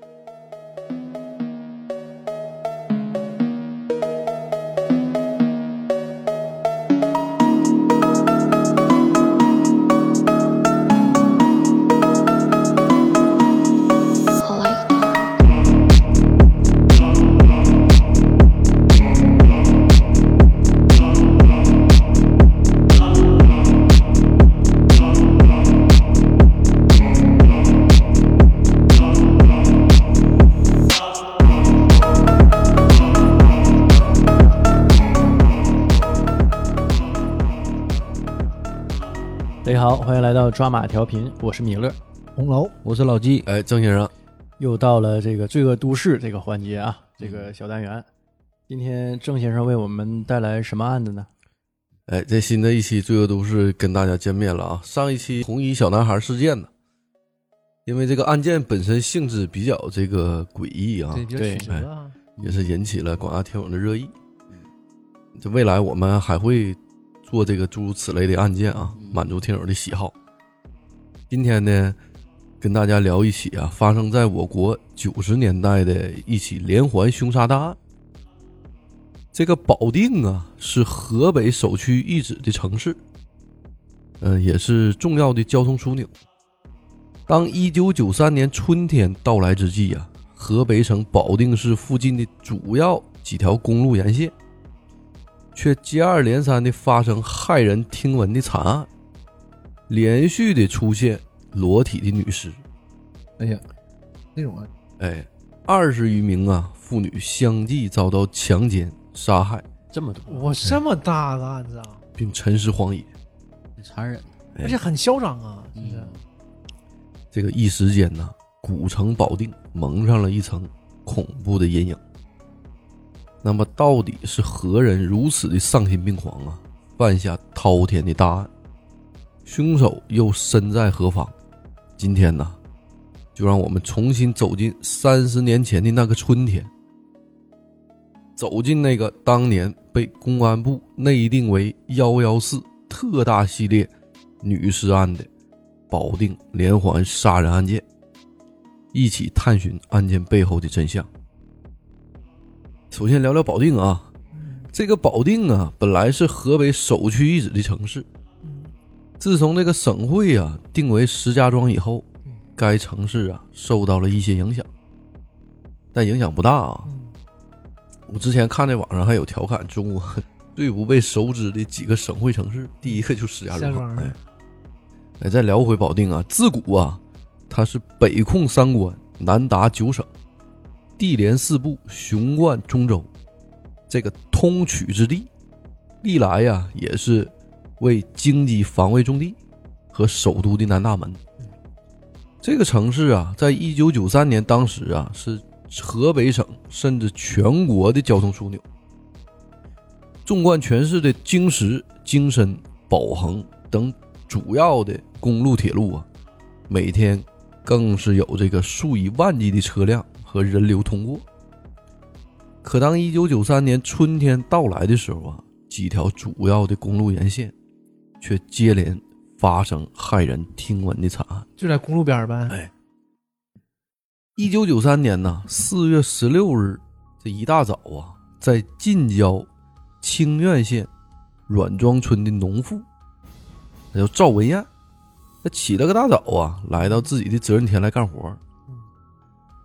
大好，欢迎来到抓马调频，我是米勒。红楼，我是老纪，哎，郑先生，又到了这个罪恶都市这个环节啊，这个小单元。今天郑先生为我们带来什么案子呢？哎，这新的一期罪恶都市跟大家见面了啊。上一期红衣小男孩事件呢，因为这个案件本身性质比较这个诡异啊，对哎，也是引起了广大听友的热议。这未来我们还会做这个诸如此类的案件啊，满足听友的喜好。今天呢，跟大家聊一起啊，发生在我国九十年代的一起连环凶杀大案。这个保定啊，是河北首屈一指的城市，嗯、也是重要的交通枢纽。当一九九三年春天到来之际啊，河北省保定市附近的主要几条公路沿线，却接二连三的发生骇人听闻的惨案，连续的出现裸体的女尸，哎呀，那种啊，哎，二十余名啊妇女相继遭到强奸、杀害，这么多，哇，这么大个案子啊，并沉尸荒野。很残忍，哎。而且很嚣张啊。这个一时间呢，古城保定蒙上了一层恐怖的阴影。那么，到底是何人如此的丧心病狂啊，犯下滔天的大案？凶手又身在何方？今天呢，就让我们重新走进三十年前的那个春天，走进那个当年被公安部内定为“幺幺四”特大系列女尸案的保定连环杀人案件，一起探寻案件背后的真相。首先聊聊保定啊，这个保定啊，本来是河北首屈一指的城市，自从这个省会啊定为石家庄以后，该城市啊受到了一些影响，但影响不大啊。我之前看在网上还有调侃中国 最不被熟知的几个省会城市，第一个就石家庄。石家庄哎，哎，再聊回保定啊，自古啊，它是北控三关，南达九省，地连四部，雄冠中州，这个通衢之地，历来呀也是为经济防卫重地和首都的南大门。这个城市啊，在一九九三年当时啊，是河北省甚至全国的交通枢纽。纵贯全市的京石、京深、宝恒等主要的公路、铁路啊，每天更是有这个数以万计的车辆和人流通过。可当一九九三年春天到来的时候啊，几条主要的公路沿线却接连发生骇人听闻的惨案。就在公路边儿呗。哎一九九三年呢，四月十六日这一大早啊，在近郊清苑县阮庄村的农妇，那叫赵文艳，她起了个大早啊，来到自己的责任田来干活。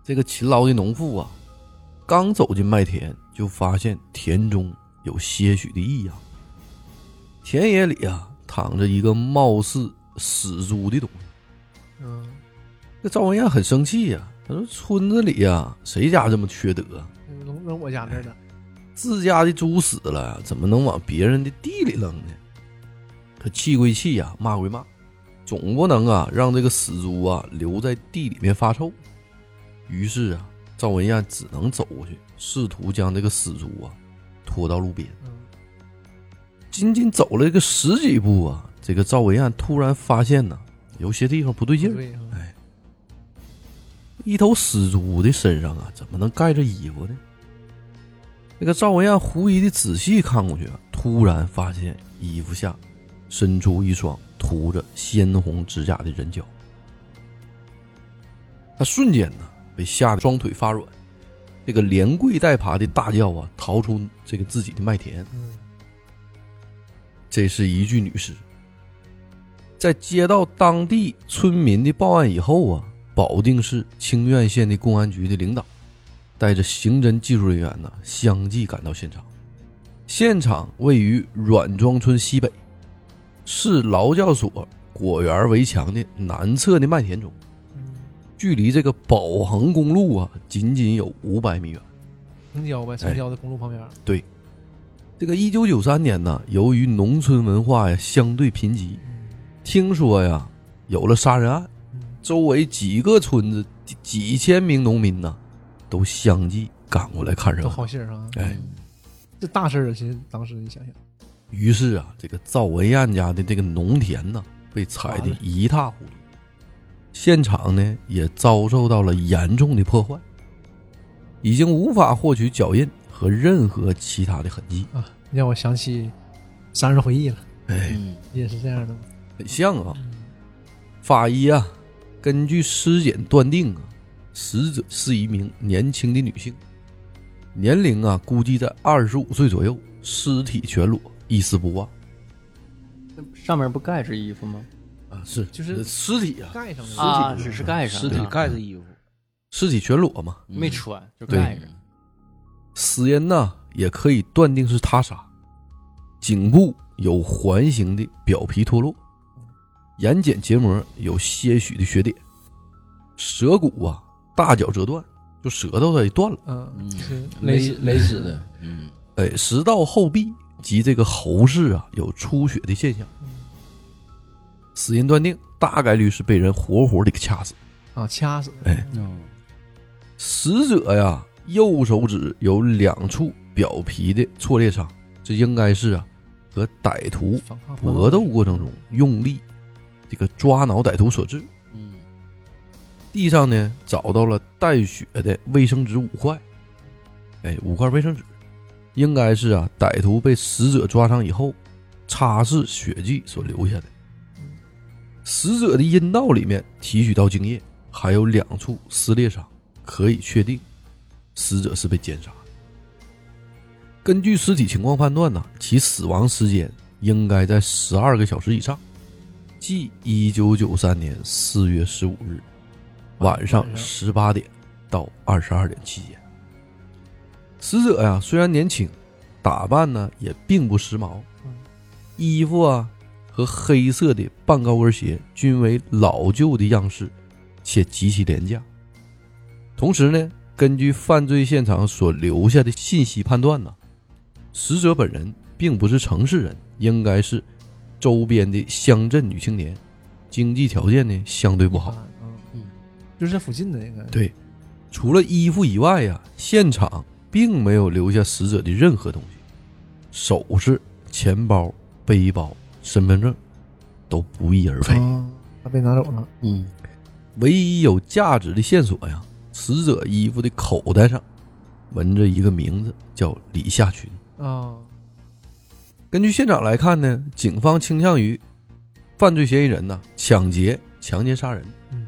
这个勤劳的农妇啊，刚走进麦田，就发现田中有些许的异样。田野里啊，躺着一个貌似死猪的东西。嗯，那赵文艳很生气呀、他说：“村子里呀、谁家这么缺德？扔扔我家那儿的，自家的猪死了，怎么能往别人的地里扔呢？”他气归气呀、骂归骂，总不能啊让这个死猪啊留在地里面发臭。于是啊，赵文艳只能走过去，试图将这个死猪啊拖到路边。嗯，仅仅走了个十几步啊，这个赵文艳突然发现呢，有些地方不对劲儿。哎，一头死猪的身上啊，怎么能盖着衣服呢？那个赵文艳狐疑的仔细看过去啊，突然发现衣服下伸出一双涂着鲜红指甲的人脚。他瞬间呢，被吓得双腿发软，这个连跪带爬的大叫啊，逃出这个自己的麦田。嗯这是一具女尸。在接到当地村民的报案以后啊，保定市清苑县的公安局的领导带着刑侦技术人员呢，相继赶到现场。现场位于阮庄村西北，市劳教所果园围墙的南侧的麦田中，嗯，距离这个宝恒公路啊，仅仅有五百米远。城郊呗，城郊的公路旁边。这个一九九三年呢，由于农村文化呀相对贫瘠，听说呀有了杀人案，嗯周围几个村子几几千名农民呢，都相继赶过来看热都闹。好信儿啊，哎，这大事儿啊！其实当时你想想，于是啊，这个赵文艳家的这个农田呢，被踩得一塌糊涂，现场呢也遭受到了严重的破坏，已经无法获取脚印和任何其他的痕迹啊。让我想起《三人回忆》了，哎，嗯也是这样的。很像啊。嗯法医啊，根据尸检断定啊，死者是一名年轻的女性，年龄啊估计在二十五岁左右，尸体全裸，一丝不挂上面不盖着衣服吗？啊，是就是尸体啊，盖上了啊，只是盖上，尸体盖着衣服，尸体全裸嘛。嗯没穿，就盖着。死因呢也可以断定是他杀，颈部有环形的表皮脱落，眼睑结膜有些许的血点，舌骨啊大角折断，就舌头它也断了。嗯，嗯是勒勒死的，嗯哎，食道后壁及这个喉室啊有出血的现象。死因断定大概率是被人活活的给掐死。啊，掐死。哎嗯死者呀，右手指有两处表皮的挫裂伤，这应该是啊和歹徒搏斗过程中用力这个抓挠歹徒所致。嗯地上呢找到了带血的卫生纸五块，哎，五块卫生纸，应该是啊歹徒被死者抓伤以后擦拭血迹所留下的。死者的阴道里面提取到精液，还有两处撕裂伤，可以确定死者是被奸杀。根据尸体情况判断呢，其死亡时间应该在十二个小时以上，即一九九三年四月十五日晚上十八点到二十二点期间。死者呀，虽然年轻，打扮呢也并不时髦嗯，衣服啊和黑色的半高跟鞋均为老旧的样式，且极其廉价。同时呢，根据犯罪现场所留下的信息判断呢，死者本人并不是城市人，应该是周边的乡镇女青年，经济条件呢相对不好。嗯嗯，就是这附近的应该。对，除了衣服以外呀，现场并没有留下死者的任何东西，首饰、钱包、背包、身份证都不翼而飞。啊，他被拿走了。嗯唯一有价值的线索呀，死者衣服的口袋上纹着一个名字，叫李夏群。啊，根据现场来看呢，警方倾向于犯罪嫌疑人呢抢劫、强奸、杀人。嗯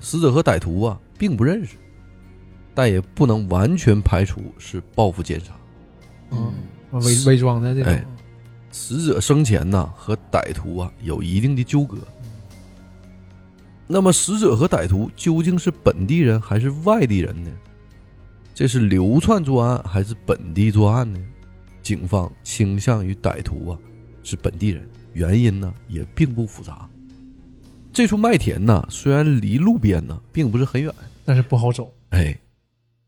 死者和歹徒啊并不认识，但也不能完全排除是报复奸杀。嗯嗯，伪伪装的这种哎。死者生前呢和歹徒啊有一定的纠葛。那么死者和歹徒究竟是本地人还是外地人呢？这是流窜作案还是本地作案呢？警方倾向于歹徒啊是本地人，原因呢也并不复杂。这处麦田呢虽然离路边呢并不是很远，但是不好走哎，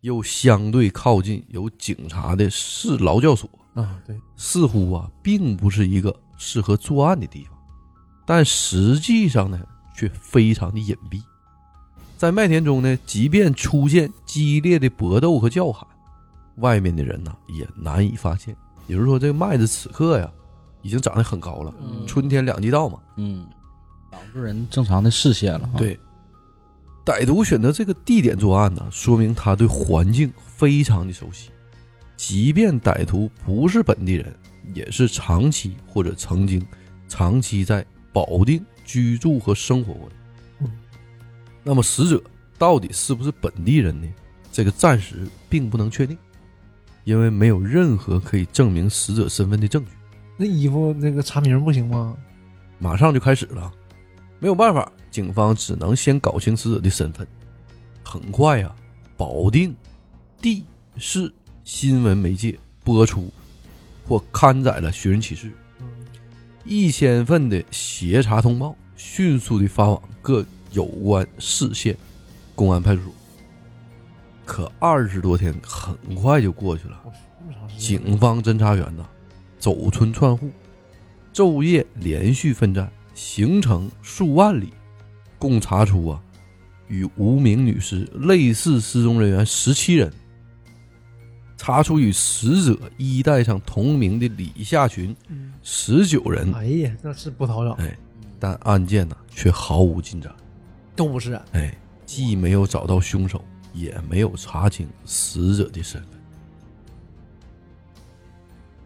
又相对靠近有警察的市劳教所，啊。对，似乎啊，并不是一个适合作案的地方，但实际上呢，却非常的隐蔽。在麦田中呢，即便出现激烈的搏斗和叫喊，外面的人呢也难以发现。也就是说，这个麦子此刻呀，已经长得很高了，嗯春天两季稻嘛。嗯，挡住人正常的视线了。，对，歹徒选择这个地点作案呢，说明他对环境非常的熟悉。即便歹徒不是本地人，也是长期或者曾经长期在保定居住和生活过的。嗯那么死者到底是不是本地人呢？这个暂时并不能确定，因为没有任何可以证明死者身份的证据。那衣服那个查名不行吗？马上就开始了，没有办法，警方只能先搞清死者的身份。很快呀、保定地市新闻媒介播出或刊载了寻人启事，嗯，一千份的协查通报迅速的发往各有关市县公安派出所。可二十多天很快就过去了，警方侦查员呢，走村串户，昼夜连续奋战，行程数万里，共查出啊与无名女尸类似失踪人员十七人，查出与死者衣带上同名的李夏群嗯十九人，哎呀，那是不讨找，哎，但案件呢却毫无进展，都不是啊。哎，既没有找到凶手，也没有查清死者的身份。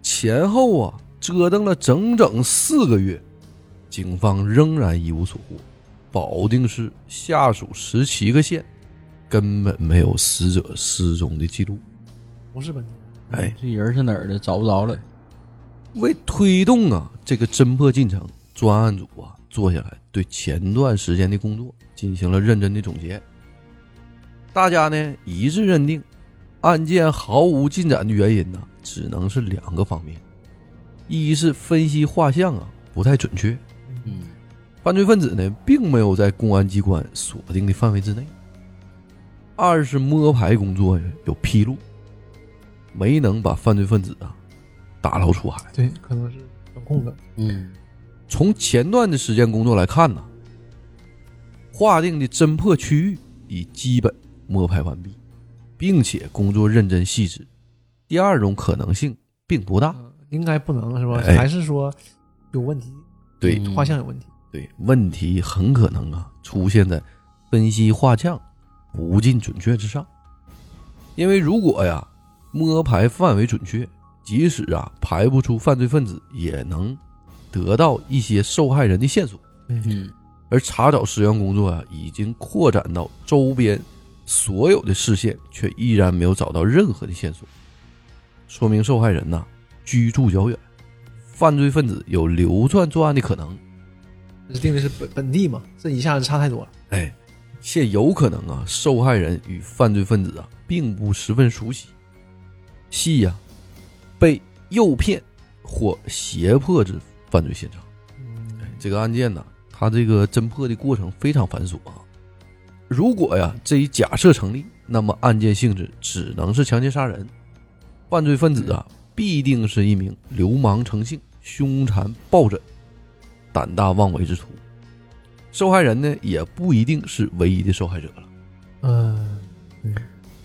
前后啊，折腾了整整四个月，警方仍然一无所获。保定市下属十七个县根本没有死者失踪的记录。不是本地人，哎，这人是哪儿的？找不着了。为推动啊这个侦破进程，专案组啊坐下来对前段时间的工作进行了认真的总结。大家呢一致认定，案件毫无进展的原因呢，只能是两个方面：一是分析画像啊不太准确，嗯，犯罪分子呢并没有在公安机关锁定的范围之内；二是摸排工作呀有纰漏，没能把犯罪分子啊打捞出海。对，可能是管控的。嗯，从前段的时间工作来看呢，划定的侦破区域已基本摸排完毕，并且工作认真细致。第二种可能性并不大，嗯，应该不能是吧？哎还是说有问题？对嗯画像有问题？对，问题很可能啊出现在分析画像不尽准确之上。因为如果呀摸排范围准确，即使啊排不出犯罪分子，也能得到一些受害人的线索。嗯，而查找尸源工作啊，已经扩展到周边所有的市县，却依然没有找到任何的线索，说明受害人呐居住较远，犯罪分子有流窜作案的可能。这定的是本本地嘛？这一下子差太多了。哎，且有可能啊，受害人与犯罪分子啊并不十分熟悉，系呀、被诱骗或胁迫至犯罪现场。嗯，这个案件呢，它这个侦破的过程非常繁琐啊。如果呀这一假设成立，那么案件性质只能是强奸杀人，犯罪分子啊必定是一名流氓成性、凶残暴枕、胆大妄为之徒。受害人呢也不一定是唯一的受害者了。嗯，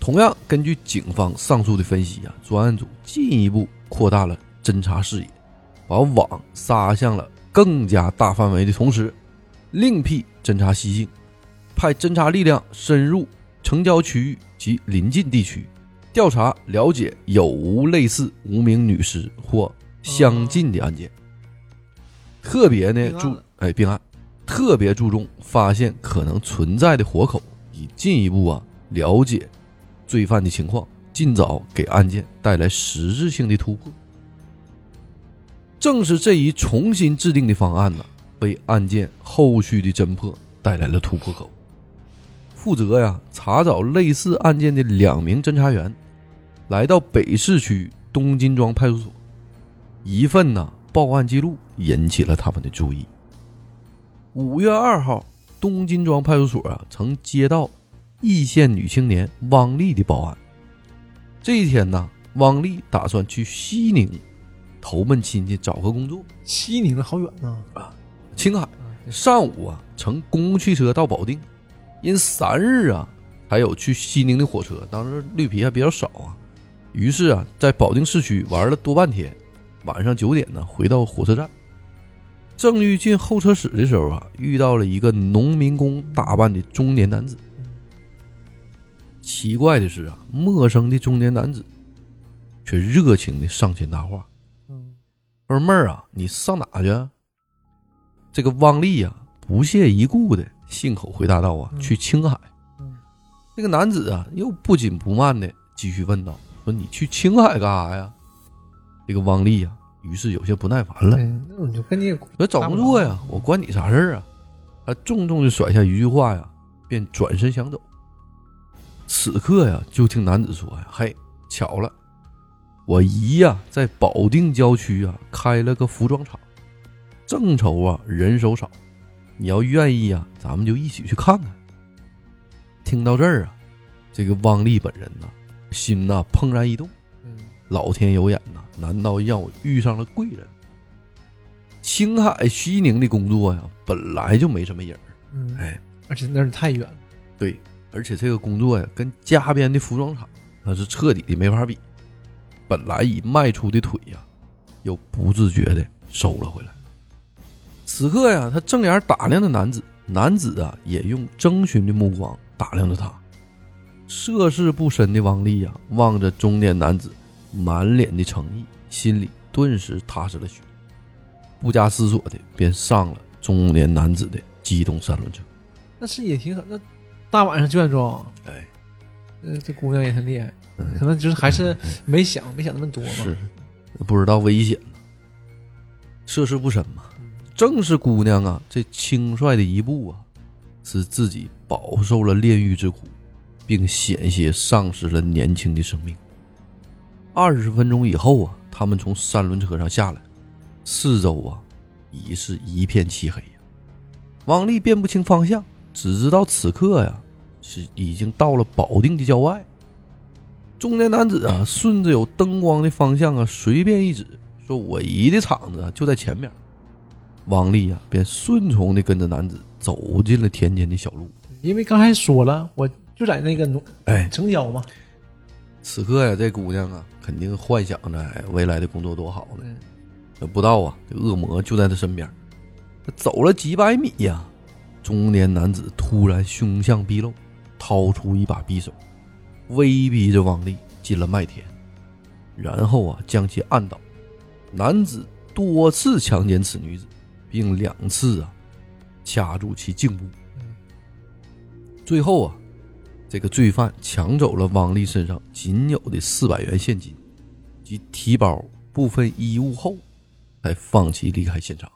同样，根据警方上述的分析啊，专案组进一步扩大了侦查视野，把网撒向了更加大范围的同时，另辟侦查蹊径，派侦查力量深入城郊区域及邻近地区，调查了解有无类似无名女尸或相近的案件。特别呢注哎并案，特别注重发现可能存在的活口，以进一步啊了解罪犯的情况，尽早给案件带来实质性的突破。正是这一重新制定的方案呢，为案件后续的侦破带来了突破口。负责呀查找类似案件的两名侦查员，来到北市区东金庄派出所，一份呢报案记录引起了他们的注意。五月二号，东金庄派出所啊曾接到易县女青年汪丽的报案。这一天呢，汪丽打算去西宁投奔亲戚，找个工作。西宁好远呐。青海上午啊，乘公共汽车到保定，因三日啊还有去西宁的火车，当时绿皮还比较少啊，于是啊在保定市区玩了多半天，晚上九点呢回到火车站。正欲进候车室的时候啊，遇到了一个农民工打扮的中年男子。奇怪的是啊，陌生的中年男子却热情的上前搭话嗯，：“二妹儿啊，你上哪去啊？”这个汪丽呀、不屑一顾的信口回答道：“啊，嗯去青海。嗯这个男子啊，又不紧不慢的继续问道：“说你去青海干啥呀？”这个汪丽呀、于是有些不耐烦了，，那我就跟你说找工作呀，我关你啥事儿啊？他重重的甩下一句话呀，便转身想走。此刻呀，就听男子说呀：“嘿，巧了，我姨呀在保定郊区啊开了个服装厂，正愁啊人手少，你要愿意呀，咱们就一起去看看。”听到这儿啊，这个汪丽本人呐，心呐怦然一动。嗯。老天有眼呐，难道让我遇上了贵人？青海、西宁的工作呀，本来就没什么人儿，嗯，哎，而且那儿太远了，对，而且这个工作呀，跟家边的服装厂那是彻底的没法比。本来已迈出的腿呀，又不自觉的收了回来。此刻呀，他正眼打量着男子，男子啊，也用征询的目光打量着他。涉世不深的王丽呀，望着中年男子满脸的诚意，心里顿时踏实了许多，不加思索的便上了中年男子的机动三轮车。那是也挺好。那大晚上九点钟，哎，呃，这姑娘也很厉害，嗯可能就是还是没想没想那么多嘛。是，不知道危险呢，涉世不深嘛。正是姑娘啊，这轻率的一步啊，使自己饱受了炼狱之苦，并险些丧失了年轻的生命。二十分钟以后啊，他们从三轮车上下来，四周啊已是一片漆黑呀。王丽辨不清方向，只知道此刻呀是已经到了保定的郊外。中年男子啊，顺着有灯光的方向啊，随便一指，说：“我姨的厂子啊就在前面。”王丽呀、便顺从的跟着男子走进了田间的小路。因为刚才说了，我就在那个农哎，城郊嘛。此刻呀，这姑娘啊，肯定幻想着哎未来的工作多好呢。不到啊，这恶魔就在她身边。他走了几百米呀，中年男子突然凶相毕露，掏出一把匕首，威逼着王丽进了麦田，然后啊将其按倒。男子多次强奸此女子，并两次啊掐住其颈部。最后啊，这个罪犯抢走了王丽身上仅有的四百元现金及提包部分衣物后，才放弃离开现场。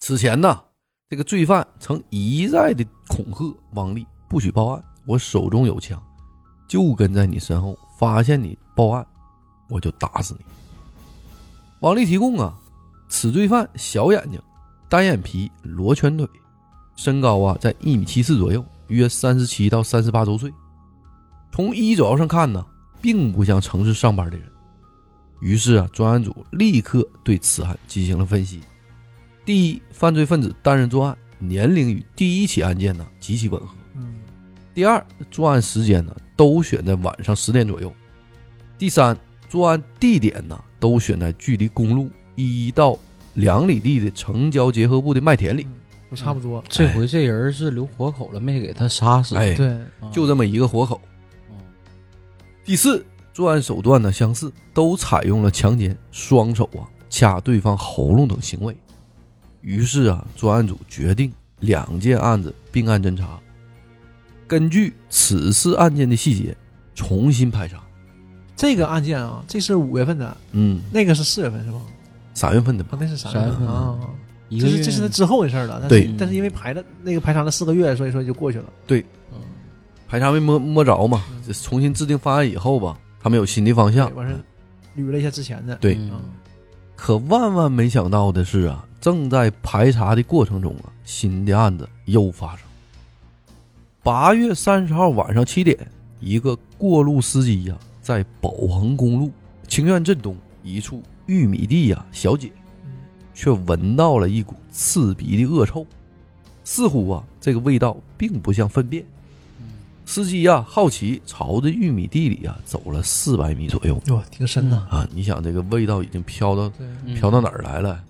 此前呢，这个罪犯曾一再的恐吓王丽不许报案，我手中有枪，就跟在你身后，发现你报案，我就打死你。王丽提供啊，此罪犯小眼睛，单眼皮，罗圈腿，身高啊在一米七四左右，约三十七到三十八周岁。从衣着上看呢，并不像城市上班的人。于是啊，专案组立刻对此案进行了分析。第一，犯罪分子单人作案，年龄与第一起案件呢极其吻合。嗯，第二，作案时间呢都选在晚上十点左右。第三，作案地点呢都选在距离公路一到两里地的城郊结合部的麦田里。差不多。这回这人是留活口了，没给他杀死。哎，对，啊，就这么一个活口。嗯第四，作案手段呢相似，都采用了强奸、双手啊掐对方喉咙等行为。于是啊，专案组决定两件案子并案侦查，根据此次案件的细节重新排查。这个案件啊，这是五月份的，嗯，那个是四月份是吧？三月份的吧啊，？那是三三月份啊。这是这是他之后的事儿了，但是对但是因为排了那个排查了四个月，所以说就过去了。对排查没摸摸着嘛，重新制定方案以后吧，他们有新的方向，。完事捋了一下之前的，对嗯可万万没想到的是啊，正在排查的过程中啊，新的案子又发生。八月三十号晚上七点，一个过路司机呀、在宝恒公路清苑镇东一处玉米地呀、小姐，却闻到了一股刺鼻的恶臭，似乎啊这个味道并不像粪便。司机呀、好奇朝着玉米地里啊走了四百米左右哟，挺深呐。啊，你想这个味道已经飘到飘到哪儿来了？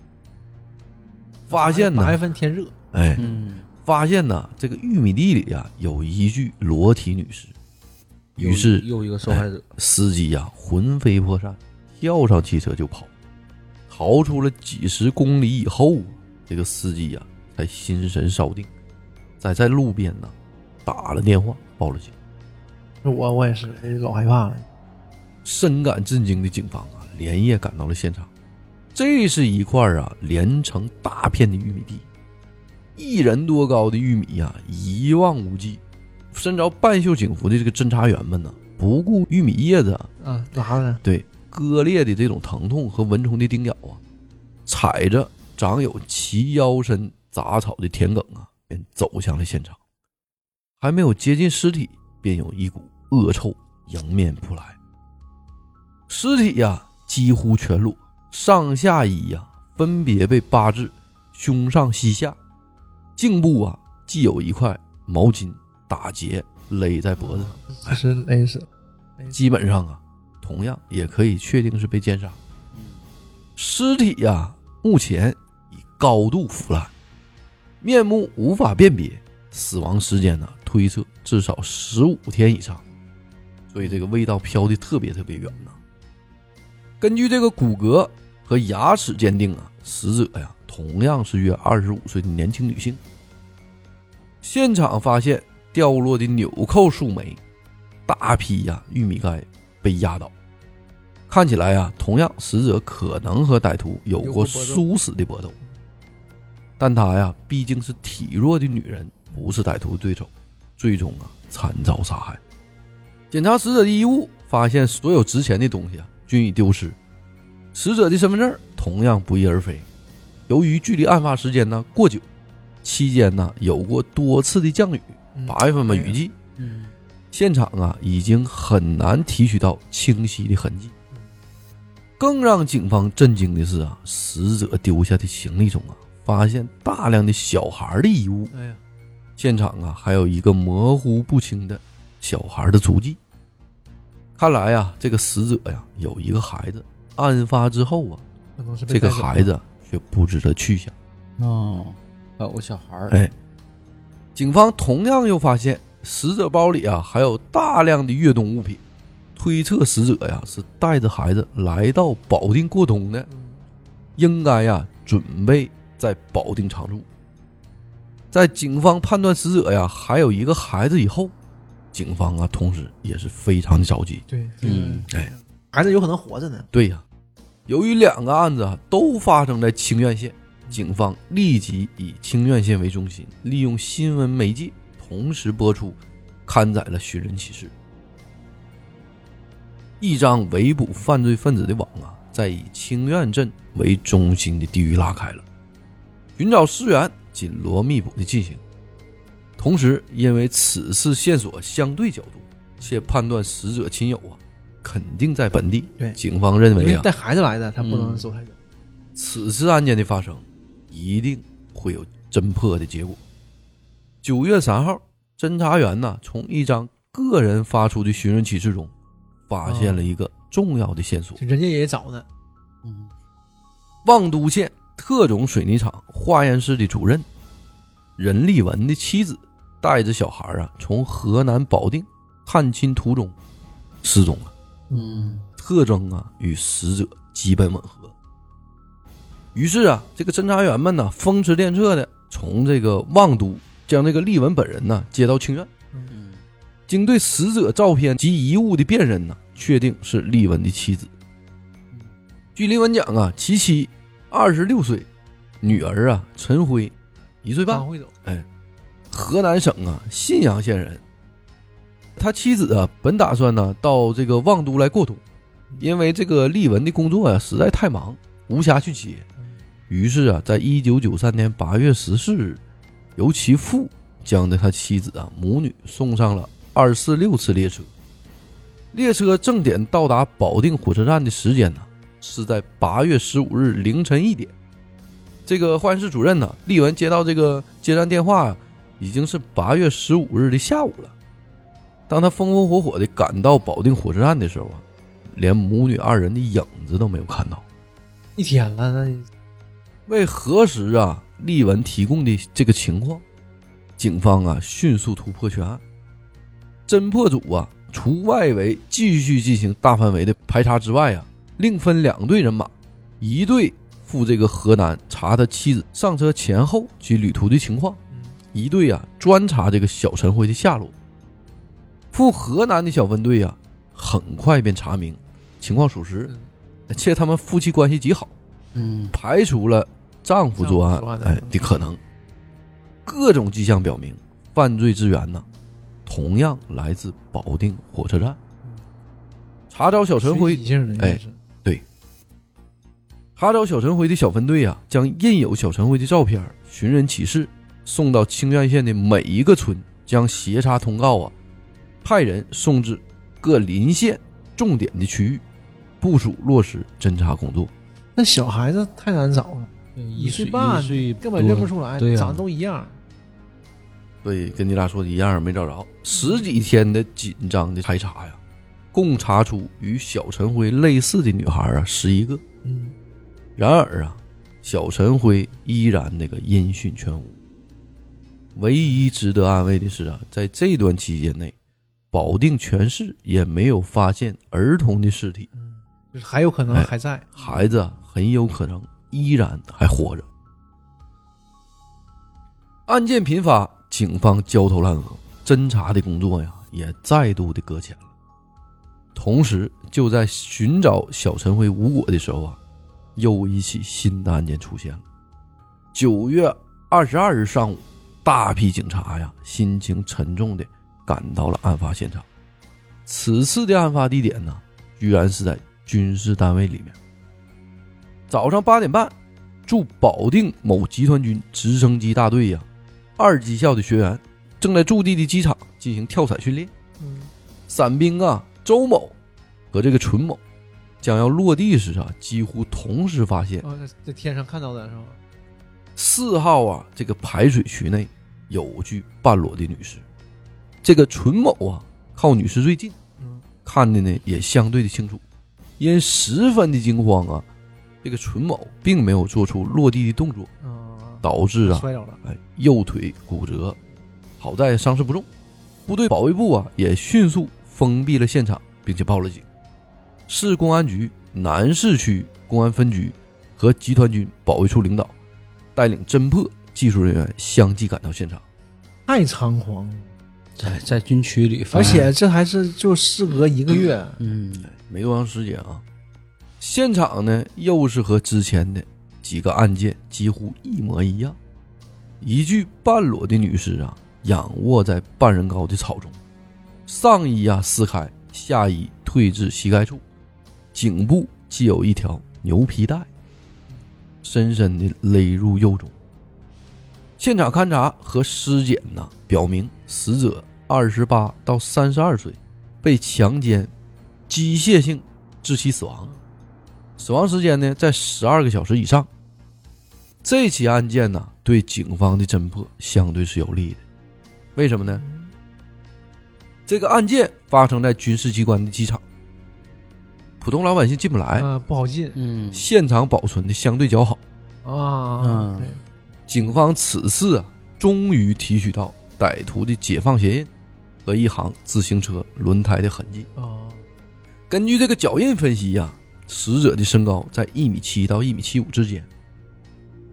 发现八月呢，份天热，哎，嗯，发现呢，这个玉米地里呀、有一具裸体女尸。于是又又一个受害者，司机呀、魂飞魄散，跳上汽车就跑，逃出了几十公里以后，这个司机呀、才心神稍定，在在路边呢打了电话报了警。我我也是，老害怕了。深感震惊的警方啊，连夜赶到了现场。这是一块啊连成大片的玉米地，一人多高的玉米呀、一望无际。身着半袖警服的这个侦查员们呢，不顾玉米叶子啊啊，拉的，对割裂的这种疼痛和蚊虫的叮咬啊，踩着长有齐腰深杂草的田埂啊，便走向了现场。还没有接近尸体，便有一股恶臭迎面扑来。尸体呀、几乎全裸，上下衣呀、分别被扒至胸上、膝下，颈部啊既有一块毛巾打结勒在脖子上。还是勒死。基本上啊，同样也可以确定是被奸杀。尸体呀、目前已高度腐烂，面目无法辨别，死亡时间呢推测至少十五天以上，所以这个味道飘的特别特别远呐。根据这个骨骼和牙齿鉴定啊，死者呀同样是约二十五岁的年轻女性。现场发现掉落的纽扣数枚，大批呀玉米盖被压倒，看起来呀，同样死者可能和歹徒有过殊死的搏斗，但她呀毕竟是体弱的女人，不是歹徒对手，最终啊惨遭杀害。检查死者的衣物，发现所有值钱的东西啊均已丢失，死者的身份证同样不翼而飞。由于距离案发时间呢过久，期间呢有过多次的降雨，嗯八月份嘛雨季，嗯，现场啊已经很难提取到清晰的痕迹。更让警方震惊的是啊，死者丢下的行李中啊，发现大量的小孩的衣物，哎呀，现场啊还有一个模糊不清的小孩的足迹。看来呀，这个死者呀有一个孩子，案发之后啊，这个孩子却不知得去向。哦，还有个小孩儿，哎，警方同样又发现死者包里啊还有大量的越冬物品，推测死者呀是带着孩子来到保定过冬的，嗯应该呀准备在保定常住。在警方判断死者呀还有一个孩子以后，警方啊同时也是非常的着急。对，嗯，哎，孩子有可能活着呢。对呀，由于两个案子都发生在清苑县，警方立即以清苑县为中心，利用新闻媒介同时播出，刊载了寻人启事。一张围捕犯罪分子的网啊，在以清苑镇为中心的地域拉开了，寻找尸源紧锣密鼓的进行。同时，因为此次线索相对较多，且判断死者亲友啊肯定在本地，对警方认为啊，为带孩子来的，他不能嗯走太远。此次案件的发生一定会有侦破的结果。九月三号，侦查员呢从一张个人发出的寻人启事中，发现了一个重要的线索：就人家也找呢，嗯，望都县特种水泥厂化验室的主任任立文的妻子带着小孩啊，从河南保定探亲途中失踪了。嗯，特征啊与死者基本吻合。于是啊，这个侦查员们呢，风驰电掣的从这个望都将这个丽文本人呢接到清苑。嗯，经对死者照片及遗物的辨认呢，确定是丽文的妻子。据丽文讲啊，其妻二十六岁，女儿啊陈辉一岁半哎，河南省啊信阳县人。他妻子啊本打算呢到这个望都来过冬，因为这个丽文的工作呀、实在太忙，无暇去接。于是啊，在一九九三年八月十四日，由其父将的他妻子啊母女送上了二四六次列车。列车正点到达保定火车站的时间呢，是在八月十五日凌晨一点。这个化验室主任呢，丽文接到这个接站电话啊，已经是八月十五日的下午了。当他风风火火的赶到保定火车站的时候啊，连母女二人的影子都没有看到。一天了，那为核实啊丽文提供的这个情况，警方啊迅速突破全案。侦破组啊，除外围继续进行大范围的排查之外啊，另分两队人马，一队赴这个河南查他妻子上车前后及旅途的情况，一队啊专查这个小陈辉的下落。赴河南的小分队啊、很快便查明情况属实，且他们夫妻关系极好，嗯排除了丈夫作案哎的可能。各种迹象表明，犯罪之源呢，同样来自保定火车站。查找小陈辉随机性的应该是查找小陈辉的小分队啊，将印有小陈辉的照片、寻人启事送到清苑县的每一个村，将协查通告啊，派人送至各邻县重点的区域，部署落实侦查工作。那小孩子太难找了，一岁半岁根本认不出来，长得都一样。对，跟你俩说的一样，没找着。十几天的紧张的排查呀，共查出与小陈辉类似的女孩啊十一个。嗯，然而啊，小陈辉依然那个音讯全无。唯一值得安慰的是啊，在这段期间内，保定全市也没有发现儿童的尸体，就是还有可能哎还在。孩子啊很有可能依然还活着。案件频发，警方焦头烂额，侦查的工作呀也再度的搁浅了。同时，就在寻找小陈辉无果的时候啊，又一起新的案件出现了。九月二十二日上午，大批警察呀心情沉重的赶到了案发现场。此次的案发地点呢，居然是在军事单位里面。早上八点半，驻保定某集团军直升机大队呀，二技校的学员正在驻地的机场进行跳伞训练。嗯，伞兵啊，周某和这个纯某将要落地时啊，几乎同时发现哦，在在天上看到的是吗？四号啊这个排水渠内有具半裸的女尸。这个纯某啊，靠女士最近，嗯，看的呢也相对的清楚。因十分的惊慌啊，这个纯某并没有做出落地的动作，啊，导致啊摔着了。哎，右腿骨折，好在伤势不重。部队保卫部啊也迅速封闭了现场，并且报了警。市公安局南市区公安分局和集团军保卫处领导带领侦破技术人员相继赶到现场。太猖狂了，在在军区里而，且这还是就事隔一个月，嗯没多长时间啊，现场呢又是和之前的几个案件几乎一模一样，一具半裸的女尸啊，仰卧在半人高的草中，上衣啊撕开，下衣退至膝盖处，颈部系有一条牛皮带，深深的勒入右中。现场勘查和尸检呐，表明死者二十八到三十二岁，被强奸。机械性窒息死亡，死亡时间呢在十二个小时以上。这起案件呢，对警方的侦破相对是有利的。为什么呢？这个案件发生在军事机关的机场，普通老百姓进不来，啊，不好进嗯现场保存的相对较好。啊。嗯警方此次啊，终于提取到歹徒的解放鞋印和一行自行车轮胎的痕迹。啊，根据这个脚印分析呀、死者的身高在一米七到一米七五之间，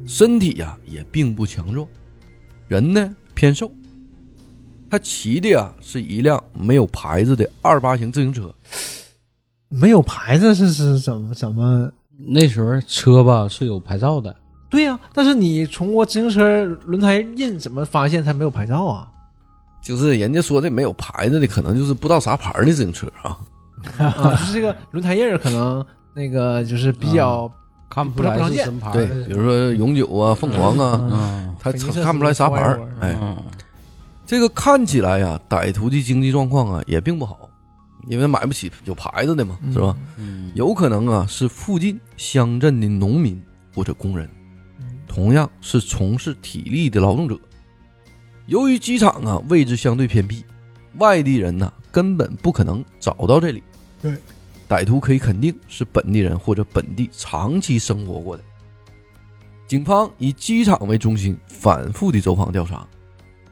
身体呀、也并不强壮，人呢偏瘦。他骑的呀是一辆没有牌子的二八型自行车，没有牌子是是怎么怎么？那时候车吧是有牌照的，对呀、但是你通过自行车轮胎印怎么发现它没有牌照啊？就是人家说的没有牌子的，可能就是不知道啥牌儿的自行车啊。啊，就是这个轮胎印儿可能那个就是比较看不出来是牌儿。比如说永久啊、凤凰啊，嗯他肯定是看不出来啥牌。哎，嗯这个看起来呀，歹徒的经济状况啊也并不好，因为买不起有牌子的嘛，是吧？嗯有可能啊是附近乡镇的农民或者工人，同样是从事体力的劳动者。由于机场啊位置相对偏僻，外地人呢根本不可能找到这里。对，歹徒可以肯定是本地人或者本地长期生活过的。警方以机场为中心反复的走访调查，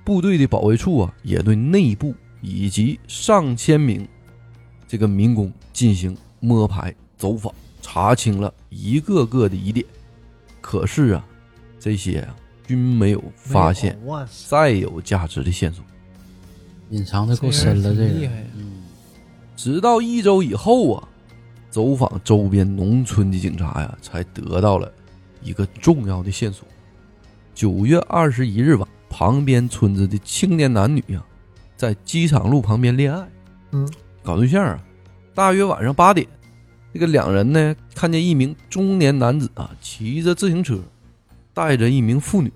部队的保卫处啊也对内部以及上千名这个民工进行摸排走访，查清了一个个的疑点。可是啊，这些啊均没有发现再有价值的线索。隐藏的够深了，这个。直到一周以后啊，走访周边农村的警察呀，才得到了一个重要的线索。九月二十一日晚，旁边村子的青年男女呀，在机场路旁边恋爱，嗯，搞对象啊。大约晚上八点，这个两人呢，看见一名中年男子啊，骑着自行车，带着一名妇女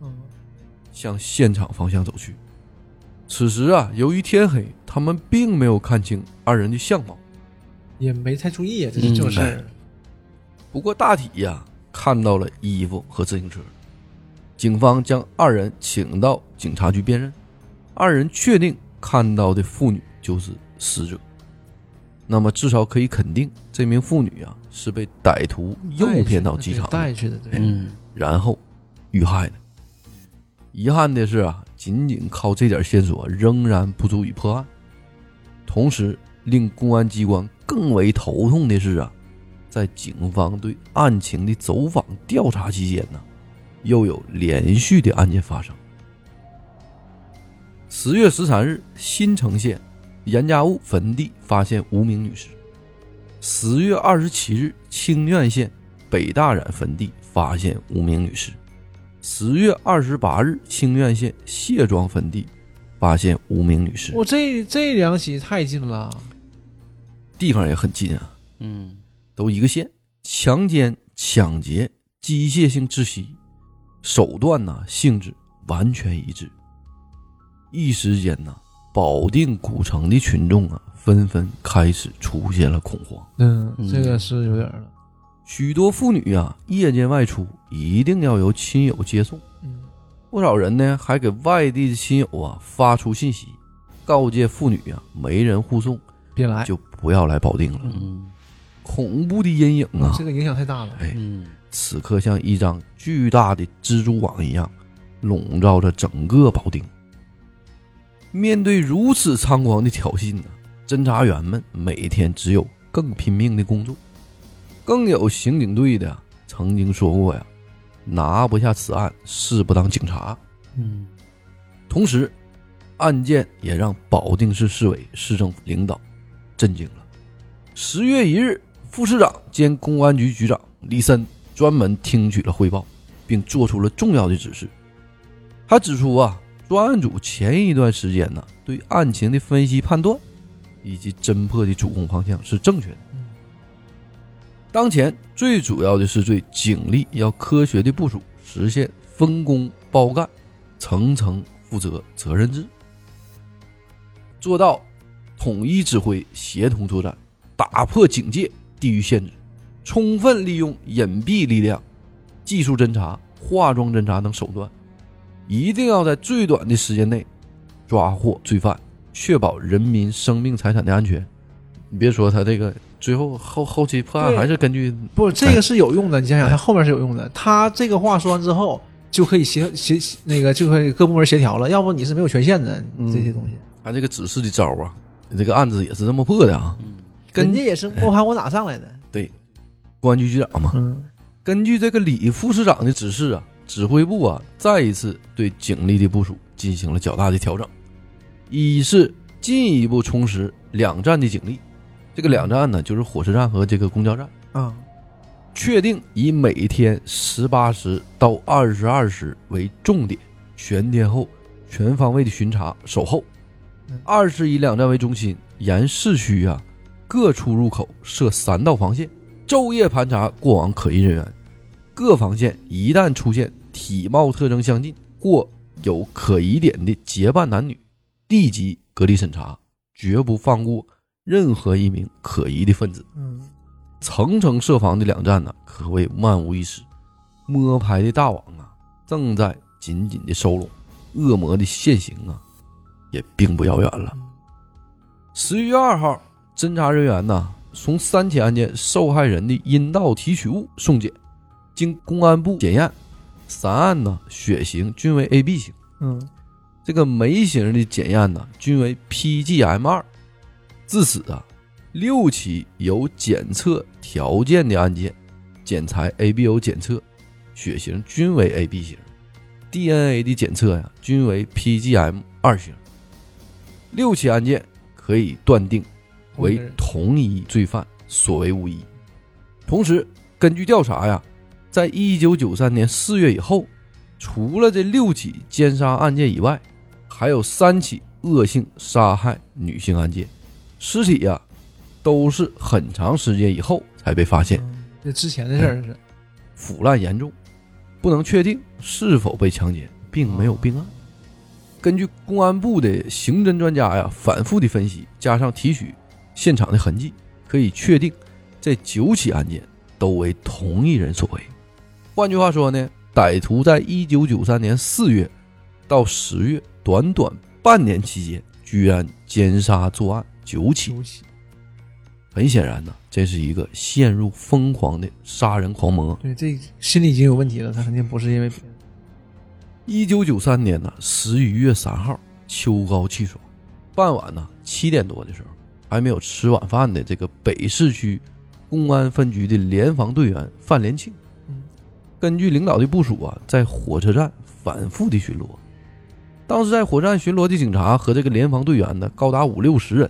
嗯向现场方向走去。此时啊，由于天黑，他们并没有看清二人的相貌。也没太注意啊，这是正事儿。不过大体呀、看到了衣服和自行车。警方将二人请到警察局辨认，二人确定看到的妇女就是死者。那么至少可以肯定，这名妇女啊是被歹徒诱骗到机场的，带去的，对，嗯然后遇害的。遗憾的是啊，仅仅靠这点线索仍然不足以破案。同时，令公安机关更为头痛的是啊，在警方对案情的走访调查期间呢，又有连续的案件发生。十月十三日，新城县严家坞坟地发现无名女尸；十月二十七日，清苑县北大染坟地发现无名女尸；十月二十八日，清苑县谢庄坟地发现无名女尸。我这这两起太近了，地方也很近啊，嗯都一个县，强奸、抢劫、机械性窒息，手段呐、性质完全一致。一时间呐、保定古城的群众啊，纷纷开始出现了恐慌。嗯，嗯这个是有点儿了，许多妇女呀、夜间外出一定要由亲友接送，嗯不少人呢还给外地的亲友啊发出信息，告诫妇女呀、没人护送别来，就不要来保定了。嗯恐怖的阴影啊，这个影响太大了，哎，嗯此刻像一张巨大的蜘蛛网一样，笼罩着整个保定。面对如此猖狂的挑衅呢，侦查员们每天只有更拼命的工作。更有刑警队的曾经说过呀：“拿不下此案，誓不当警察。嗯”同时，案件也让保定市市委、市政府领导震惊了。十月一日，副市长兼公安局局长李森专门听取了汇报，并做出了重要的指示。他指出啊，专案组前一段时间呢，对案情的分析判断以及侦破的主攻方向是正确的。当前最主要的是对警力要科学的部署，实现分工包干、层层负责责任制，做到统一指挥、协同作战，打破警戒、地域限制，充分利用隐蔽力量、技术侦查、化妆侦查等手段，一定要在最短的时间内抓获罪犯，确保人民生命财产的安全。你别说他这个最后后后期破案还是根据不，这个是有用的。你想想，他后面是有用的。他这个话说完之后，就可以协协那个就可以各部门协调了。要不你是没有权限的嗯这些东西。他这个指示的招啊，这个案子也是这么破的啊。嗯人家也是摸爬滚打上来的。对，公安局局长嘛，嗯根据这个李副市长的指示啊，指挥部啊再一次对警力的部署进行了较大的调整，一是进一步充实两站的警力，这个两站呢就是火车站和这个公交站，啊，确定以每天十八时到二十二时为重点，全天候全方位的巡查守候嗯。二是以两站为中心，沿市区啊各出入口设三道防线，昼夜盘查过往可疑人员。各防线一旦出现体貌特征相近或有可疑点的结伴男女，立即隔离审查，绝不放过任何一名可疑的分子。嗯层层设防的两站呢，可谓万无一失。摸排的大网啊，正在紧紧的收拢，恶魔的现形啊，也并不遥远了。十一月二号，侦查人员呢，从三起案件受害人的阴道提取物送检，经公安部检验，三案呢血型均为 AB 型，嗯这个酶型的检验呢均为 PGM 二。自此啊，六起有检测条件的案件，检材 ABO 检测血型均为 AB 型，DNA 的检测呀均为 PGM 二型。六起案件可以断定为同一罪犯所为无疑。同时，根据调查呀，在一九九三年四月以后，除了这六起奸杀案件以外，还有三起恶性杀害女性案件，尸体呀都是很长时间以后才被发现，嗯这之前的事儿是，腐烂严重，不能确定是否被强奸，并没有并案。根据公安部的刑侦专家呀反复的分析，加上提取现场的痕迹，可以确定这九起案件都为同一人所为。换句话说呢，歹徒在一九九三年四月到十月短短半年期间，居然奸杀作案九起。很显然呢，这是一个陷入疯狂的杀人狂魔。对这心理已经有问题了，他肯定不是因为别的。一九九三年呢十一月三号，秋高气爽，傍晚呢七点多的时候，还没有吃晚饭的这个北市区公安分局的联防队员范连庆，嗯根据领导的部署啊，在火车站反复的巡逻。当时在火车站巡逻的警察和这个联防队员呢，高达五六十人。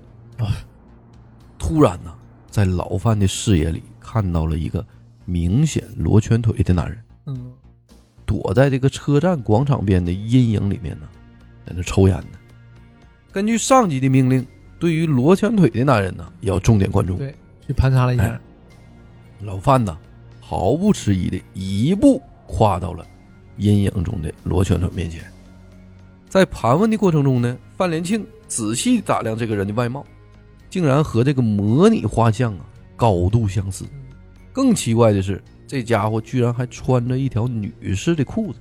突然呢，在老范的视野里看到了一个明显罗圈腿的男人。嗯，躲在这个车站广场边的阴影里面呢，在那抽烟呢。根据上级的命令，对于罗圈腿的男人呢，要重点关注。对，去盘查了一下哎，老范呢，毫不迟疑的一步跨到了阴影中的罗圈腿面前。在盘问的过程中呢，范连庆仔细打量这个人的外貌，竟然和这个模拟画像啊高度相似。更奇怪的是，这家伙居然还穿着一条女士的裤子。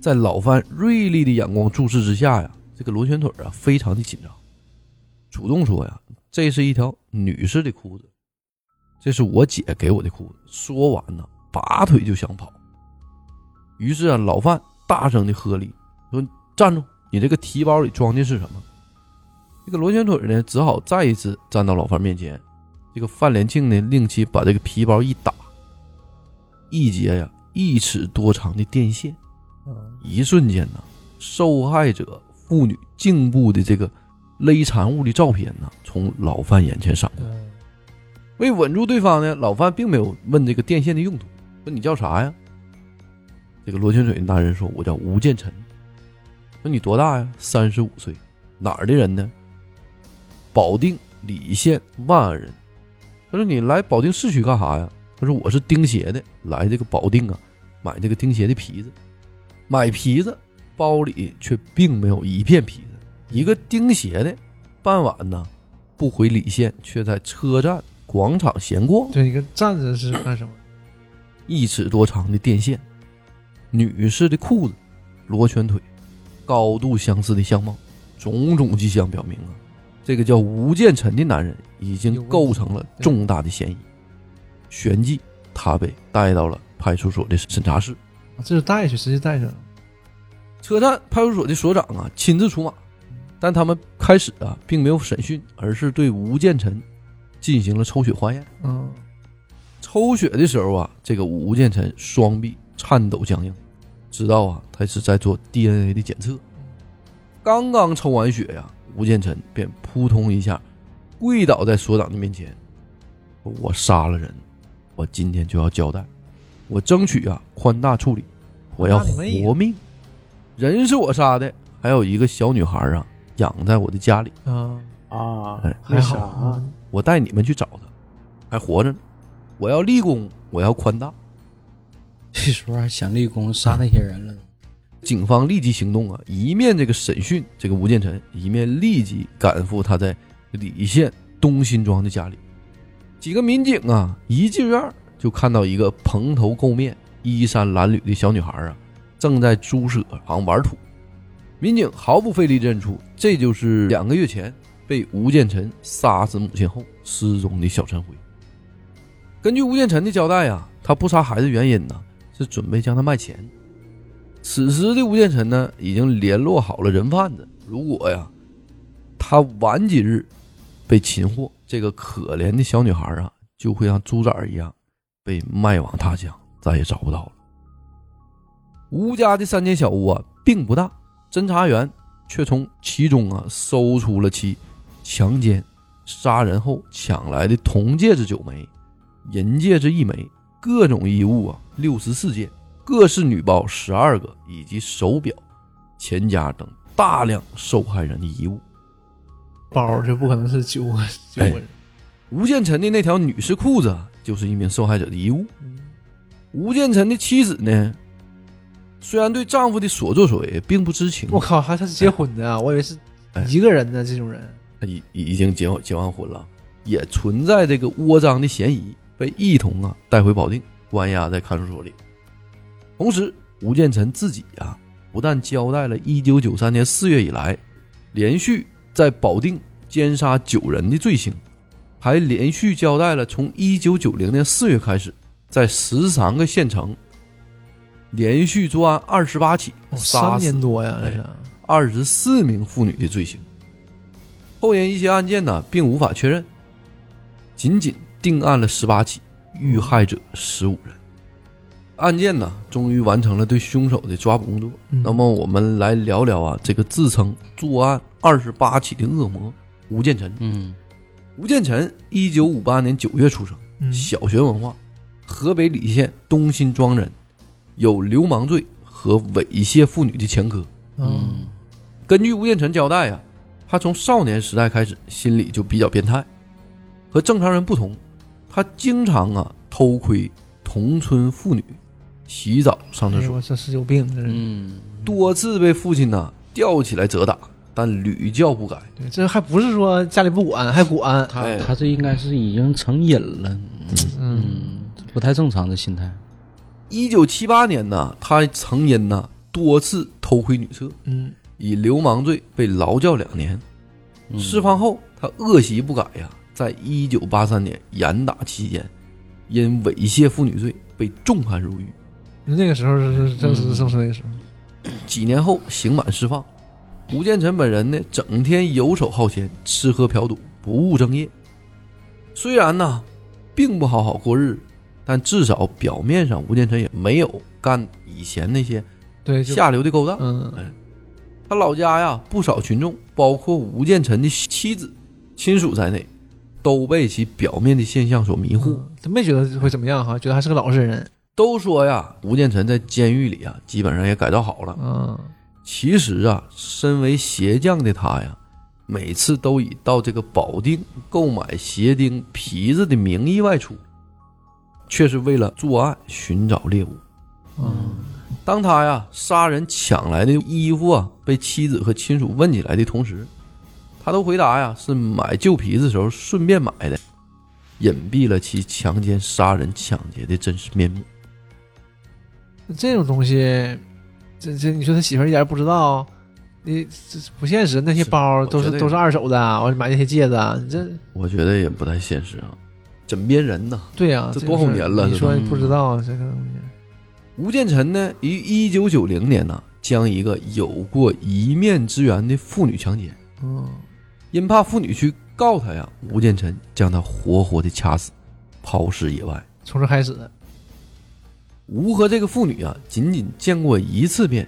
在老范锐利的眼光注视之下呀，这个螺旋腿啊非常的紧张，主动说呀：“这是一条女士的裤子，这是我姐给我的裤子。”说完呢，拔腿就想跑。于是啊，老范大声的喝令说：“站住！你这个提包里装的是什么？”这个罗旋腿呢，只好再一次站到老范面前。这个范连庆呢，令其把这个皮包一打，一截呀一尺多长的电线，嗯一瞬间呢，受害者妇女颈部的这个勒缠物的照片呢，从老范眼前闪过。嗯为稳住对方呢，老范并没有问这个电线的用途，说你叫啥呀？这个罗圈腿的男人说：“我叫吴建臣。”说你多大呀？三十五岁，哪儿的人呢？保定礼县万安人。他说你来保定市区干啥呀？他说我是钉鞋的，来这个保定啊，买这个钉鞋的皮子。买皮子，包里却并没有一片皮子。一个钉鞋的，傍晚呢不回礼县，却在车站广场闲逛。对，一个站着是干什么？一尺多长的电线，女士的裤子，罗圈腿，高度相似的相貌，种种迹象表明啊，这个叫吴建臣的男人已经构成了重大的嫌疑。旋即，他被带到了派出所的审查室。啊这是带去，直接带去了。车站派出所的所长啊亲自出马，但他们开始啊并没有审讯，而是对吴建臣进行了抽血化验。嗯，抽血的时候啊，这个吴建臣双臂颤抖僵硬，知道啊他是在做 DNA 的检测。刚刚抽完血呀，吴建臣便扑通一下跪倒在所长的面前：“我杀了人，我今天就要交代，我争取啊宽大处理，我要活命。人是我杀的，还有一个小女孩啊养在我的家里，啊，啊哎，还好啊，我带你们去找她，还活着呢。我要立功，我要宽大。”这时候还想立功杀那些人了，警方立即行动啊，一面这个审讯这个吴建臣，一面立即赶赴他在礼县东辛庄的家里。几个民警啊，一进院就看到一个蓬头垢面、衣衫褴褛的小女孩啊，正在猪舍旁玩土。民警毫不费力认出，这就是两个月前被吴建臣杀死母亲后失踪的小陈辉。根据吴建臣的交代啊，他不杀孩子原因呢，是准备将他卖钱。此时的吴建臣呢，已经联络好了人贩子。如果呀，他晚几日被擒获，这个可怜的小女孩啊，就会像猪崽儿一样被卖往他乡，再也找不到了。吴家的三间小屋啊，并不大。侦查员却从其中啊搜出了其强奸、杀人后抢来的铜戒指九枚、银戒指一枚、各种衣物啊六十四件、各式女包十二个，以及手表、钱夹等大量受害人的遗物。包就不可能是九个九个人，吴建臣的那条女士裤子啊就是一名受害者的遗物。吴建臣的妻子呢，虽然对丈夫的所作所为并不知情，我靠，还他是结婚的啊？我以为是哎一个人呢，这种人。他已已经结结完婚了，也存在这个窝赃的嫌疑，被一同啊带回保定关押在看守所里。同时，吴建臣自己啊，不但交代了1993年4月以来连续在保定奸杀九人的罪行，还连续交代了从1990年4月开始，在十三个县城连续作案二十八起，三年多呀，这哎是。二十四名妇女的罪行。后因一些案件呢，并无法确认，仅仅定案了十八起，遇害者十五人。案件呢，终于完成了对凶手的抓捕工作。嗯那么，我们来聊聊啊，这个自称作案二十八起的恶魔吴建臣。嗯吴建臣，一九五八年九月出生，嗯小学文化，河北澧县东辛庄人，有流氓罪和猥亵妇女的前科。嗯根据吴建臣交代呀、他从少年时代开始心理就比较变态，和正常人不同，他经常啊偷窥同村妇女洗澡、上厕所，哎呦我这是有病，这是。嗯，多次被父亲呐吊起来责打，但屡教不改。对，这还不是说家里不管，还管。他哎他这应该是已经成瘾了，嗯嗯，不太正常的心态。一九七八年呢，他曾因呢多次偷窥女厕，嗯以流氓罪被劳教两年。嗯释放后，他恶习不改呀，在一九八三年严打期间，因猥亵妇女罪被重判入狱。那个时候是是正是正是那个时候。几年后刑满释放，吴建臣本人呢，整天游手好闲，吃喝嫖赌，不务正业。虽然呢，并不好好过日子，但至少表面上吴建臣也没有干以前那些对，下流的勾当。嗯他老家呀，不少群众，包括吴建臣的妻子、亲属在内，都被其表面的现象所迷惑。嗯他没觉得会怎么样哈，觉得还是个老实人。都说呀，吴建臣在监狱里啊，基本上也改造好了。嗯其实啊，身为鞋匠的他呀，每次都以到这个保定购买鞋钉、皮子的名义外出，却是为了作案寻找猎物。嗯当他呀杀人抢来的衣服啊被妻子和亲属问起来的同时，他都回答呀是买旧皮子的时候顺便买的，隐蔽了其强奸、杀人、抢劫的真实面目。这种东西，这这你说他媳妇儿一点儿不知道，你这不现实。那些包都是都是二手的，我买那些戒指，你这我觉得也不太现实啊，枕边人呐。对呀、这多少年了你说不知道这个东西，吴建臣呢，于一九九零年呢，将一个有过一面之缘的妇女强奸，嗯因怕妇女去告他呀，吴建臣将他活活的掐死，抛尸野外。从这开始的。吴和这个妇女啊，仅仅见过一次面，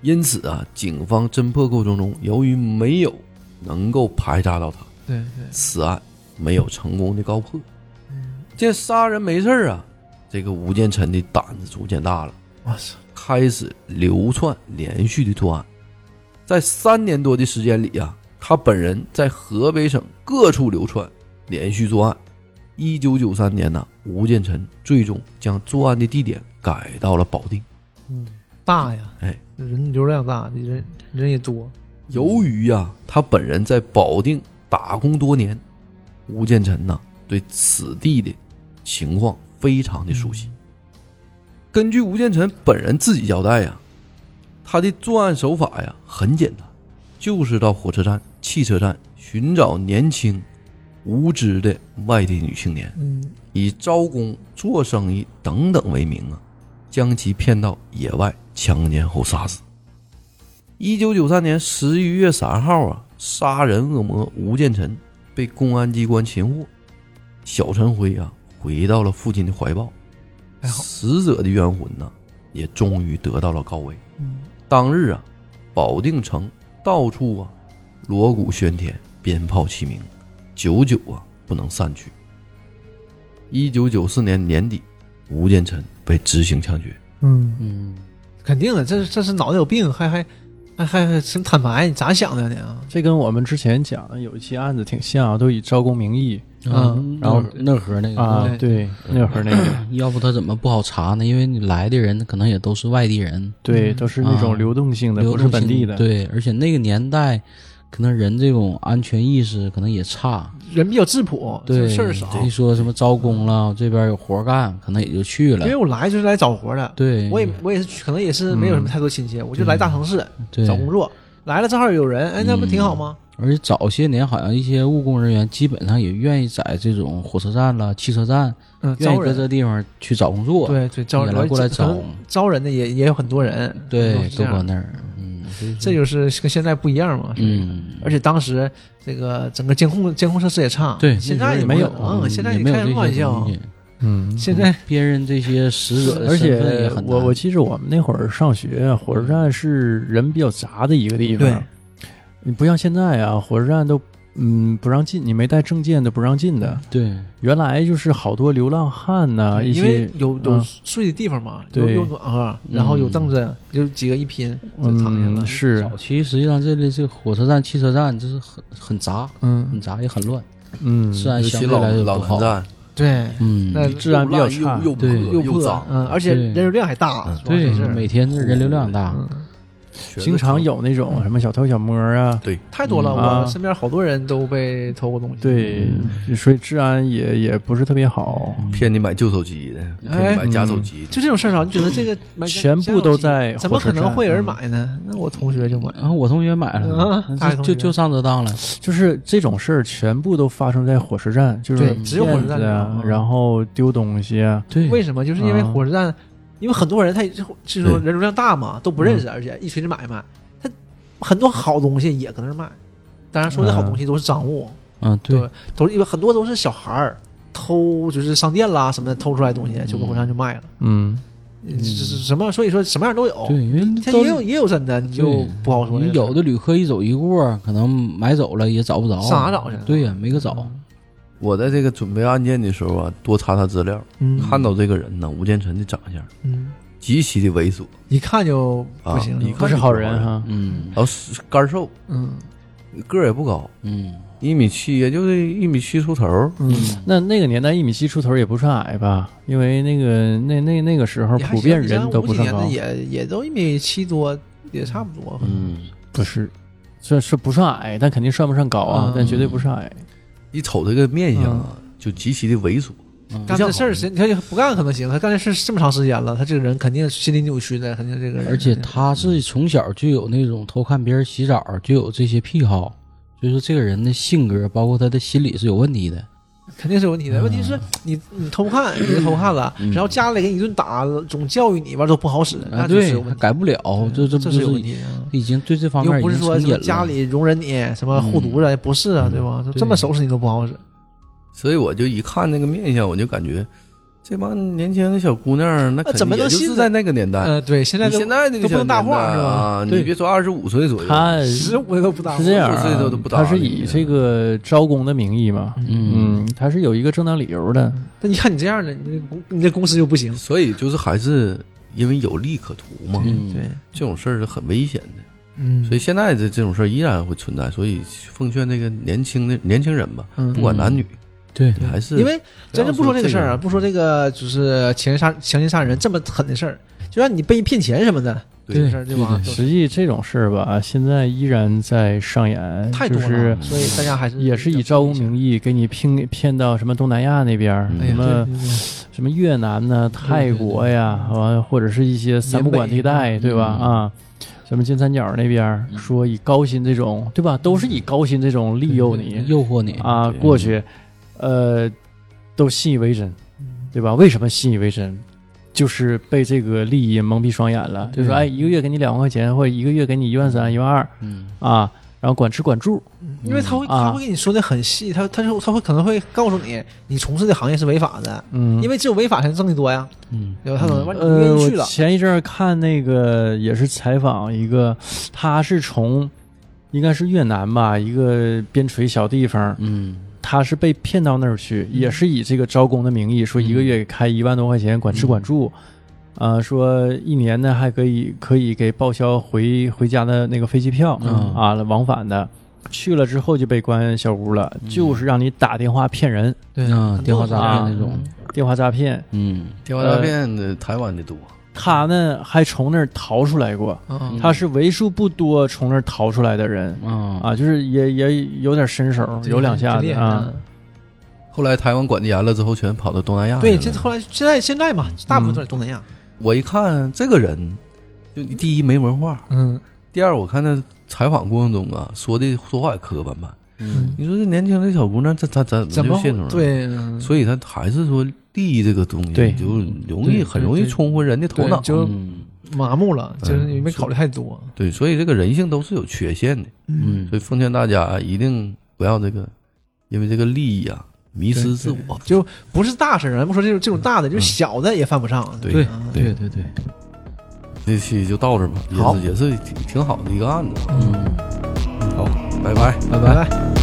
因此啊，警方侦破过程中，由于没有能够排查到他，对对，此案没有成功的告破。嗯，见杀人没事儿啊，这个吴建臣的胆子逐渐大了。哇塞，开始流窜连续的作案，在三年多的时间里啊、他本人在河北省各处流窜，连续作案。一九九三年呢，吴建臣最终将作案的地点改到了保定。嗯，大呀，哎，人流量大，人人也多，由于呀、他本人在保定打工多年，吴建臣呐对此地的情况非常的熟悉。根据吴建臣本人自己交代呀，他的作案手法呀很简单，就是到火车站、汽车站寻找年轻、无知的外地女青年，嗯。以招工、做生意等等为名啊，将其骗到野外强奸后杀死。一九九三年十一月三号啊，杀人恶魔吴建臣被公安机关擒获，小陈辉啊回到了父亲的怀抱，死者的冤魂呢也终于得到了告慰。嗯。当日啊，保定城到处啊锣鼓喧天，鞭炮齐鸣，久久啊不能散去。一九九四年年底，吴建臣被执行枪决。嗯，嗯，肯定的，这这是脑子有病，还还还还还真坦白，你咋想的呢？这跟我们之前讲的有一期案子挺像，都以招工名义嗯然后那盒那个啊，对对，那会儿那个，要不他怎么不好查呢？因为你来的人可能也都是外地人，对，嗯都是那种啊流动性的，不是本地的。，对，而且那个年代，可能人这种安全意识可能也差，人比较质朴，对，事儿少。一说什么招工了，这边有活干，可能也就去了因为。我来就是来找活的，对，我也我也是可能也是没有什么太多亲戚，我就来大城市对找工作，来了正好有人，哎，那不挺好吗？而且早些年好像一些务工人员基本上也愿意在这种火车站了、汽车站，嗯，愿意搁这地方去找工作。对对，招人来过来找招人的也也有很多人，对，都搁那儿。这就是跟现在不一样嘛。嗯，而且当时这个整个监控监控设施也差，对现在也没有嗯，现在你开什么玩笑嗯，现在别人这些死者的而身份也且很难我我记着我们那会儿上学，火车站是人比较杂的一个地对。方，你不像现在啊，火车站都嗯不让进，你没带证件的不让进的。对。原来就是好多流浪汉呐、一因为些有有嗯睡的地方嘛，有对。有暖和，然后有凳子，就几个一拼就躺下了。嗯是。早期实际上这里这个火车站、汽车站就是很很杂，嗯。很杂也很乱，嗯治安尤其相对来说老老不好。城。站，对，嗯，那治安比较差又又对破又破脏，嗯，而且对人流量还大嗯，对。主要是，每天这人流量大，嗯，经常有那种什么小偷小摸啊，对太多了。我身边好多人都被偷过东西。对，所以治安也也不是特别好，骗你买旧手机的，骗你买假手机。就这种事儿啊，你觉得这个全部都在怎么可能会有人买呢？那我同学就买，然后我同学买了就就就上这当了。就是这种事儿全部都发生在火车站，就是对只有火车站然后丢东西啊，对为什么？就是因为啊火车站，因为很多人他就就是说人流量大嘛，都不认识，而且一锤子买卖，他很多好东西也搁那儿卖。当然说的好东西都是赃物，嗯，对对，都是因为很多都是小孩儿偷，就是商店啦什么的偷出来东西，就搁火车站就卖了。嗯，什么？所以说什么样都有。对，因为都它也有也有真的，你就不好说有的旅客一走一过，可能买走了也找不着，上哪找去？对呀，没个找。我在这个准备案件的时候啊，多查查资料，嗯。看到这个人呢，吴建臣的长相嗯，极其的猥琐，一看就不啊行，一看不是好人哈，嗯。然后是干瘦，嗯，个儿也不高，嗯。一米七，也就是一米七出头。嗯，那那个年代一米七出头也不算矮吧？因为那个那那那个时候普遍人都不算高。也也都一米七多，也差不多。嗯，不是，这是不算矮，但肯定算不上高啊嗯，但绝对不是矮。一瞅这个面相啊，就极其的猥琐。嗯干这事儿，谁他就不干可能行，他干这事儿这么长时间了，他这个人肯定心理扭曲的，肯定这个人。而且他是从小就有那种偷看别人洗澡，就有这些癖好，所以说这个人的性格，包括他的心理是有问题的。肯定是有问题的。问题是你你偷看，你就偷看了，嗯然后家里给你一顿打，总教育你，完都不好使，啊，那就是对有问题。改不了，这这不这是有问题的。已经对这方面又不是说已经成瘾了。家里容忍你什么护犊子，不是啊，对吧？对这么收拾你都不好使。所以我就一看那个面相，我就感觉这帮年轻的小姑娘，那肯怎么定就是能信呢？在那个年代。呃，对，现在都现在那个都不能大话小年代是吧？啊，对。你别说二十五岁左右，他十五都不大是这样15岁啊都都不，搭他是以这个招工的名义嘛，嗯。嗯，他是有一个正当理由的，那你看你这样的，你这公你这公司就不行。所以就是还是因为有利可图嘛，嗯，对，这种事儿是很危险的。嗯。所以现在这这种事儿依然会存在，所以奉劝那个年轻的年轻人吧，嗯。不管男女，对，还是因为咱就不说这个事儿啊，不说这个就是强奸杀强奸杀人这么狠的事儿，就让你被骗钱什么的，对对吧？实际这种事儿吧，现在依然在上演，太多就是了，所以大家还是也是以招工名义给你骗骗到什么东南亚那边什么什么越南呢、泰国呀，完或者是一些三不管地带，对吧？嗯啊，什么金三角那边儿说以高薪这种，对吧？都是以高薪这种利诱你诱惑你啊过去，呃，都信以为真，对吧？为什么信以为真？就是被这个利益蒙蔽双眼了，就说哎，一个月给你两万块钱，或者一个月给你一万三、一万二嗯。啊，然后管吃管住，因为他会啊。他会跟你说的很细，他他就他会可能会告诉你，你从事的行业是违法的，嗯。因为只有违法才能挣得多呀，嗯。对吧？他可能完你呃，愿意去了，前一阵儿看那个也是采访一个，他是从应该是越南吧，一个边陲小地方，嗯他是被骗到那儿去，也是以这个招工的名义，说一个月开一万多块钱，管吃管住，呃，说一年呢还可以可以给报销回回家的那个飞机票、嗯。啊，往返的。去了之后就被关小屋了，就是让你打电话骗人，对。啊，电话诈啊骗那种，电话诈骗。嗯。电话诈骗的台湾的多，他呢还从那儿逃出来过，嗯他是为数不多从那儿逃出来的人啊啊，就是也也有点身手，有两下子啊。。后来台湾管得严了之后，全跑到东南亚去对，了。这后来现在现在嘛，大部分都在东南亚。我一看这个人，就第一没文化，嗯，第二我看他采访过程中啊，说的说话也磕巴巴。嗯你说这年轻的小姑娘，这她怎怎么就陷入了？，对？嗯所以她还是说利益这个东西，对就容易很容易冲昏人的头脑。就嗯麻木了，嗯就是你没考虑太多。对，所以这个人性都是有缺陷的。嗯所以奉劝大家一定不要这个，因为这个利益啊，迷失自我。就不是大事儿，咱不说这种这种大的，就是小的也犯不上。对对嗯对对对，这期就到这儿吧，也好是也是挺挺好的一个案子。嗯，好，拜拜。拜拜拜。